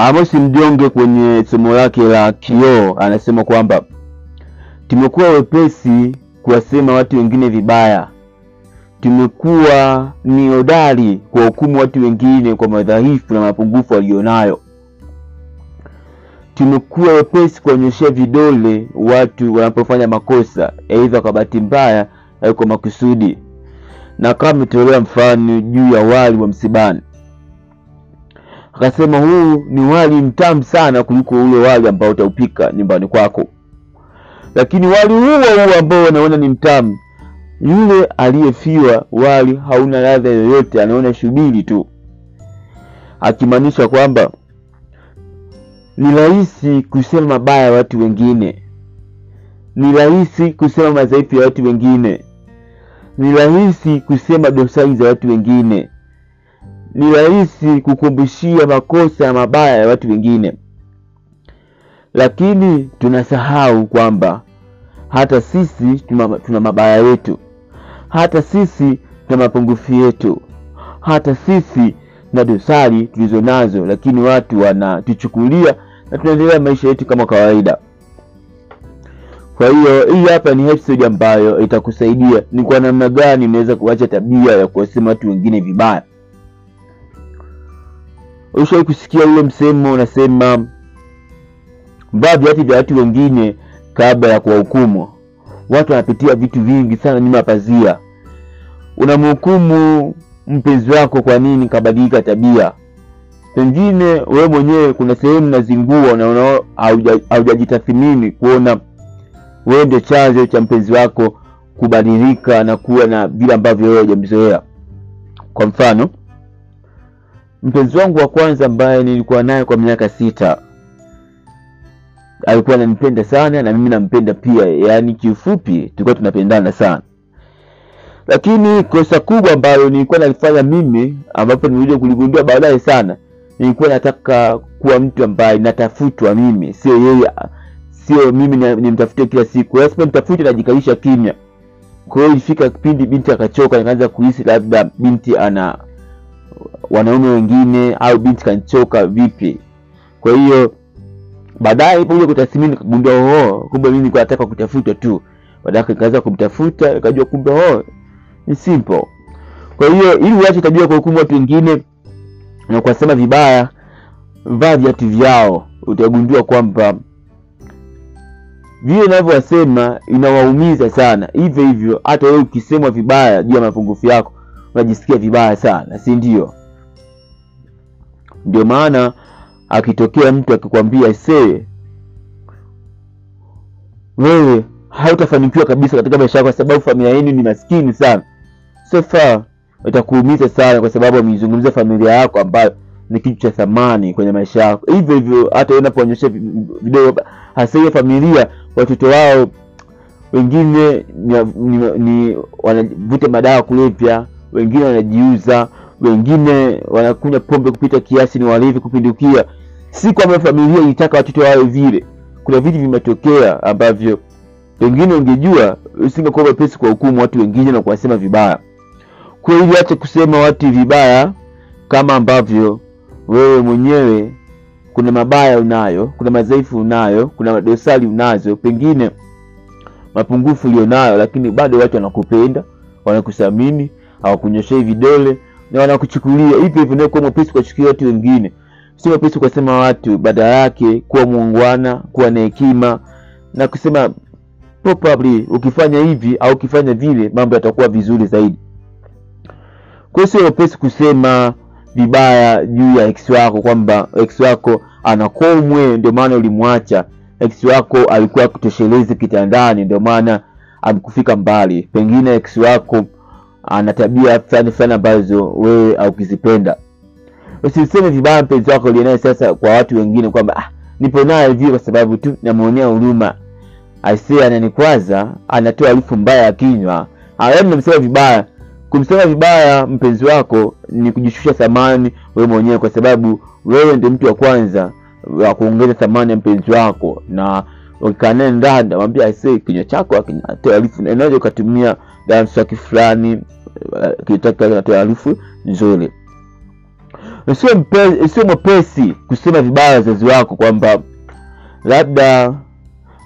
Amos Mjonge kwenye somo lake la kioo. Anasema kwamba tumekuwa wepesi kuwasema watu wengine vibaya, tumekuwa ni hodari kuwahukumu watu wengine kwa madhaifu na mapungufu walionayo, tumekuwa wepesi kuwanyoshea vidole watu wanapofanya makosa, aidha kwa bahati mbaya au kwa makusudi, na kama ametolea mfano juu ya wali wa msibani akasema huu ni wali mtamu sana kuliko ule wali ambao utaupika nyumbani kwako, lakini wali huo huo ambao wanaona ni mtamu, yule aliyefiwa wali hauna ladha yoyote, anaona shubiri tu, akimaanisha kwamba ni rahisi kusema mabaya ya watu wengine, ni rahisi kusema madhaifu ya watu wengine, ni rahisi kusema dosari za watu wengine ni rahisi kukumbushia makosa ya mabaya ya watu wengine, lakini tunasahau kwamba hata sisi tuna, mabaya yetu, hata sisi tuna mapungufu yetu, hata sisi na dosari tulizo nazo, lakini watu wanatuchukulia na tunaendelea maisha yetu kama kawaida. Kwa hiyo hii hapa ni episode ambayo itakusaidia ni kwa namna gani unaweza kuacha tabia ya kuwasema watu wengine vibaya. Ushawahi kusikia ule msemo unasema, vaa viatu vya watu wengine kabla ya kuwahukumu. Watu wanapitia vitu vingi sana nyuma pazia. Unamhukumu mpenzi wako kwa nini kabadilika tabia? Pengine wewe mwenyewe kuna sehemu nazingua na haujajitathmini kuona wewe ndio chanzo cha mpenzi wako kubadilika na kuwa na vile ambavyo wewe hujamzoea. Kwa mfano mpenzi wangu wa kwanza ambaye nilikuwa naye kwa miaka sita alikuwa ananipenda sana na mimi nampenda pia, yaani kiufupi tulikuwa tunapendana sana, lakini kosa kubwa ambalo nilikuwa nalifanya mimi, ambapo nilikuja kuligundua baadaye sana, nilikuwa nataka kuwa mtu ambaye natafutwa mimi, sio yeye, sio mimi nimtafute kila siku. Lazima mtafute, najikalisha kimya. Kwa hiyo ilifika kipindi binti akachoka, nikaanza kuhisi labda binti ana wanaume wengine au binti kanichoka vipi. Kwa hiyo baadaye ipo kutathmini, kagundua oh, kumbe mimi nataka kutafuta tu. Baadaye nikaanza kumtafuta, nikajua kumbe oh, ni simple. Kwa hiyo ili uache tabia kwa watu wengine na kuwasema vibaya, vaa viatu vyao, utagundua kwamba vile inavyowasema inawaumiza sana. Hivyo hivyo hata wewe ukisemwa vibaya juu ya mapungufu yako unajisikia vibaya sana, si ndio? Ndio maana akitokea mtu akikwambia see, wewe hautafanikiwa kabisa katika maisha yako kwa sababu familia yenu ni maskini sana, so far itakuumiza sana, kwa sababu ameizungumzia familia yako ambayo ni kitu cha thamani kwenye maisha yako. Hivyo hivyo hata unapoonyesha video, hasa hiyo familia, watoto wao wengine ni, ni, ni wanavuta madawa kulevya wengine wanajiuza, wengine wanakunywa pombe kupita kiasi, ni walevi kupindukia. Si kwamba familia ilitaka watoto wawe vile. Kuna vitu vimetokea ambavyo pengine ungejua usingekuwa wepesi kwa hukumu watu wengine na kuwasema vibaya. Kwa hiyo acha kusema watu vibaya, kama ambavyo wewe mwenyewe kuna mabaya unayo, kuna madhaifu unayo, kuna madosari unazo, pengine mapungufu ulionayo, lakini bado watu wanakupenda, wanakuthamini hawakunyoshei vidole na wanakuchukulia hivyo hivyo. Ndio kuwa mwepesi kuwachukulia watu wengine, sio mwepesi kuwasema watu, badala yake kuwa muungwana, kuwa na hekima na kusema probably ukifanya hivi au ukifanya vile mambo yatakuwa vizuri zaidi. Kwa sio mwepesi kusema vibaya juu ya ex wako kwamba ex wako anakomwe, ndio maana ulimwacha. Ex wako alikuwa akutoshelezi kitandani, ndio maana amkufika mbali. Pengine ex wako ana tabia fulani fulani ambazo wewe haukizipenda. Usiseme vibaya mpenzi wako ulionaye sasa kwa watu wengine kwamba ah, nipo naye vile kwa sababu tu namuonea huruma. Aisee, ananikwaza, anatoa harufu mbaya ya kinywa. Namsema vibaya. Kumsema vibaya mpenzi wako ni kujishusha thamani wewe mwenyewe, kwa sababu wewe ndio mtu wa kwanza wa kuongeza thamani ya mpenzi wako, na ukikaa ndani, mwambie aisee, kinywa chako kinatoa harufu, unaweza ukatumia dawa fulani kitaka kinatoa harufu nzuri. Sio mwepesi kusema vibaya wazazi wako kwamba labda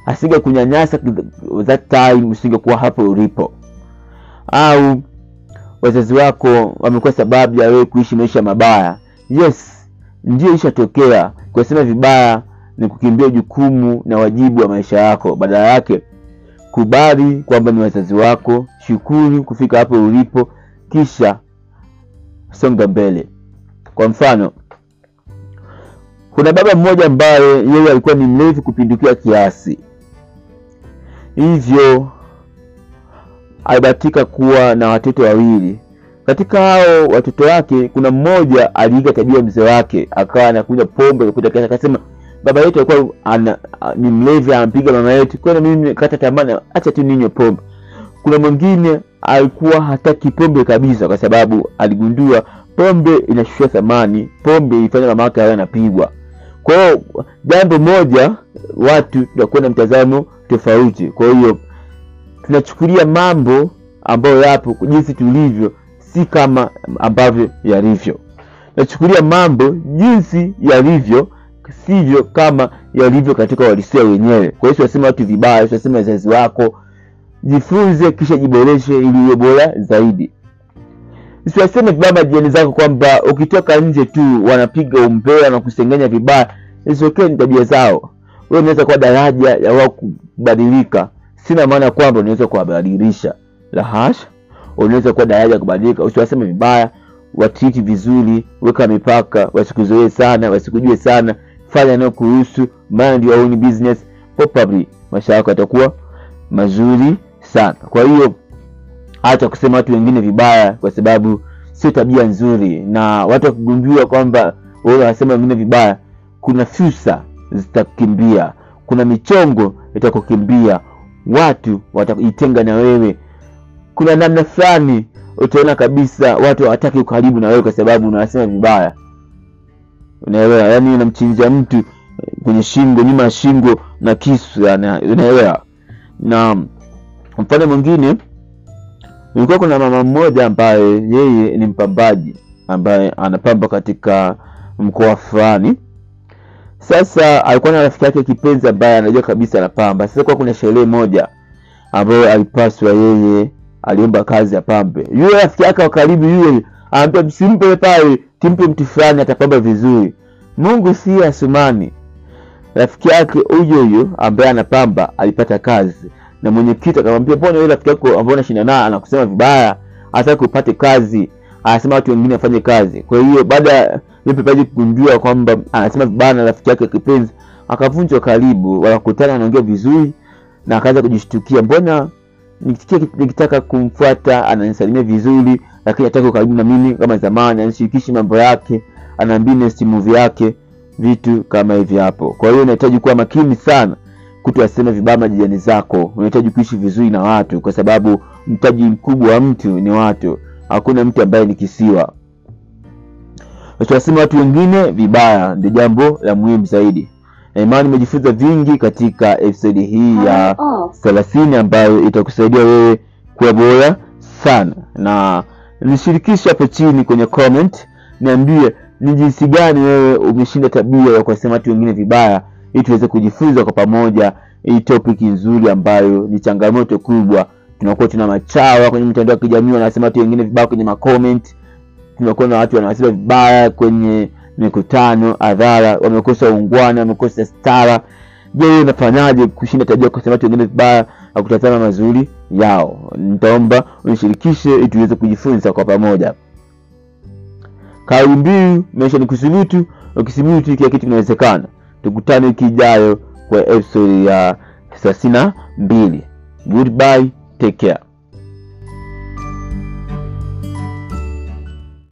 asinge kunyanyasa that time usingekuwa hapo ulipo. Au wazazi wako wamekuwa sababu ya wewe kuishi maisha mabaya. Yes ndio ishatokea. Kusema vibaya ni kukimbia jukumu na wajibu wa maisha yako. Badala yake kubali kwamba ni wazazi wako. Shukuru kufika hapo ulipo kisha songa mbele. Kwa mfano kuna baba mmoja ambaye yeye alikuwa ni mlevi kupindukia kiasi. Hivyo alibahatika kuwa na watoto wawili. Katika hao watoto wake kuna mmoja aliiga tabia mzee wake akawa anakunywa pombe kupita kiasi akasema baba yetu alikuwa ni mlevi anampiga mama yetu. Kwani mimi kata tamaa acha tu ninywe pombe. Kuna mwingine alikuwa hataki pombe kabisa kwa sababu aligundua pombe inashusha thamani pombe ilifanya mama yake awe anapigwa. Kwa hiyo jambo moja watu tunakuwa na mtazamo tofauti. Kwa hiyo tunachukulia mambo ambayo yapo jinsi tulivyo si kama ambavyo yalivyo. Nachukulia mambo jinsi yalivyo sivyo kama yalivyo katika uhalisia wenyewe. Kwa hiyo siwasema watu vibaya siwasema wazazi wako. Jifunze kisha jiboreshe ili uwe bora zaidi. Siwaseme vibaya majirani zako kwamba ukitoka nje tu wanapiga umbea na kusengenya vibaya. Isitokee, ni tabia zao. Wewe unaweza kuwa daraja ya wao kubadilika. Sina maana kwamba unaweza kuwabadilisha. La unaweza kuwa daraja ya kubadilika. Usiwaseme vibaya. Watriti vizuri. Weka mipaka. Wasikuzoee sana. Wasikujue sana fanya nayo kuhusu mind your own business probably maisha yako yatakuwa mazuri sana. Kwa hiyo hata kusema watu wengine vibaya kwa sababu sio tabia nzuri. Na watu wakigundua kwamba wewe wengine vibaya kuna fursa zitakukimbia kuna michongo itakukimbia. Watu watajitenga na wewe. Kuna namna fulani utaona kabisa watu hawataki ukaribu na wewe kwa sababu unawasema vibaya unaelewa? Yani namchinja mtu eh, kwenye shingo nyuma ya shingo na kisu yani, unaelewa? Na mfano mwingine ilikuwa kuna mama mmoja ambaye yeye ni mpambaji ambaye anapamba katika mkoa fulani. Sasa alikuwa na rafiki yake kipenzi ambaye anajua kabisa anapamba. Sasa kuwa kuna sherehe moja ambayo alipaswa yeye aliomba kazi apambe. Yule rafiki yake wa yule aambia msimpe pale timpe mtu fulani atapamba vizuri. Mungu si asumani rafiki yake huyo huyo ambaye anapamba alipata kazi. Na mwenyekiti akamwambia mbona yule rafiki yako ambaye unashinda naye anakusema vibaya hataki upate kazi? Anasema watu wengine wafanye kazi. Kwa hiyo baada ya mpepaji kugundua kwamba anasema vibaya na rafiki yake kipenzi akavunjwa karibu. Wakakutana wanaongea vizuri na akaanza kujishtukia mbona nikitaka kumfuata ananisalimia vizuri lakini hataki ukaribu na mimi kama zamani anishirikishi mambo yake anaambia next yake vitu kama hivi hapo. Kwa hiyo unahitaji kuwa makini sana kutowasema vibaya majirani zako. Unahitaji kuishi vizuri na watu kwa sababu mtaji mkubwa wa mtu ni watu. Hakuna mtu ambaye ni kisiwa. Usiwasema watu wengine vibaya ndio jambo la muhimu zaidi na imani umejifunza vingi katika episodi hii ya thelathini ambayo itakusaidia wewe kuwa bora sana. Na nishirikishe hapo chini kwenye comment niambie ni jinsi gani wewe umeshinda tabia ya kuwasema watu wengine vibaya ili tuweze kujifunza kwa pamoja hii topic nzuri ambayo ni changamoto kubwa. Tunakuwa tuna machawa kwenye mitandao ya kijamii wanasema watu wengine vibaya kwenye macomment tunakuwa na watu wanawasema vibaya kwenye mikutano adhara, wamekosa ungwana wamekosa stara. Je unafanyaje kushinda tabia kusema watu wengine vibaya na kutazama mazuri yao? Nitaomba unishirikishe ili tuweze kujifunza kwa pamoja. Kauli mbiu maisha ni kusubutu ukisubutu kila kitu kinawezekana. Tukutane wiki ijayo kwa episode ya thelathini na mbili. Goodbye take care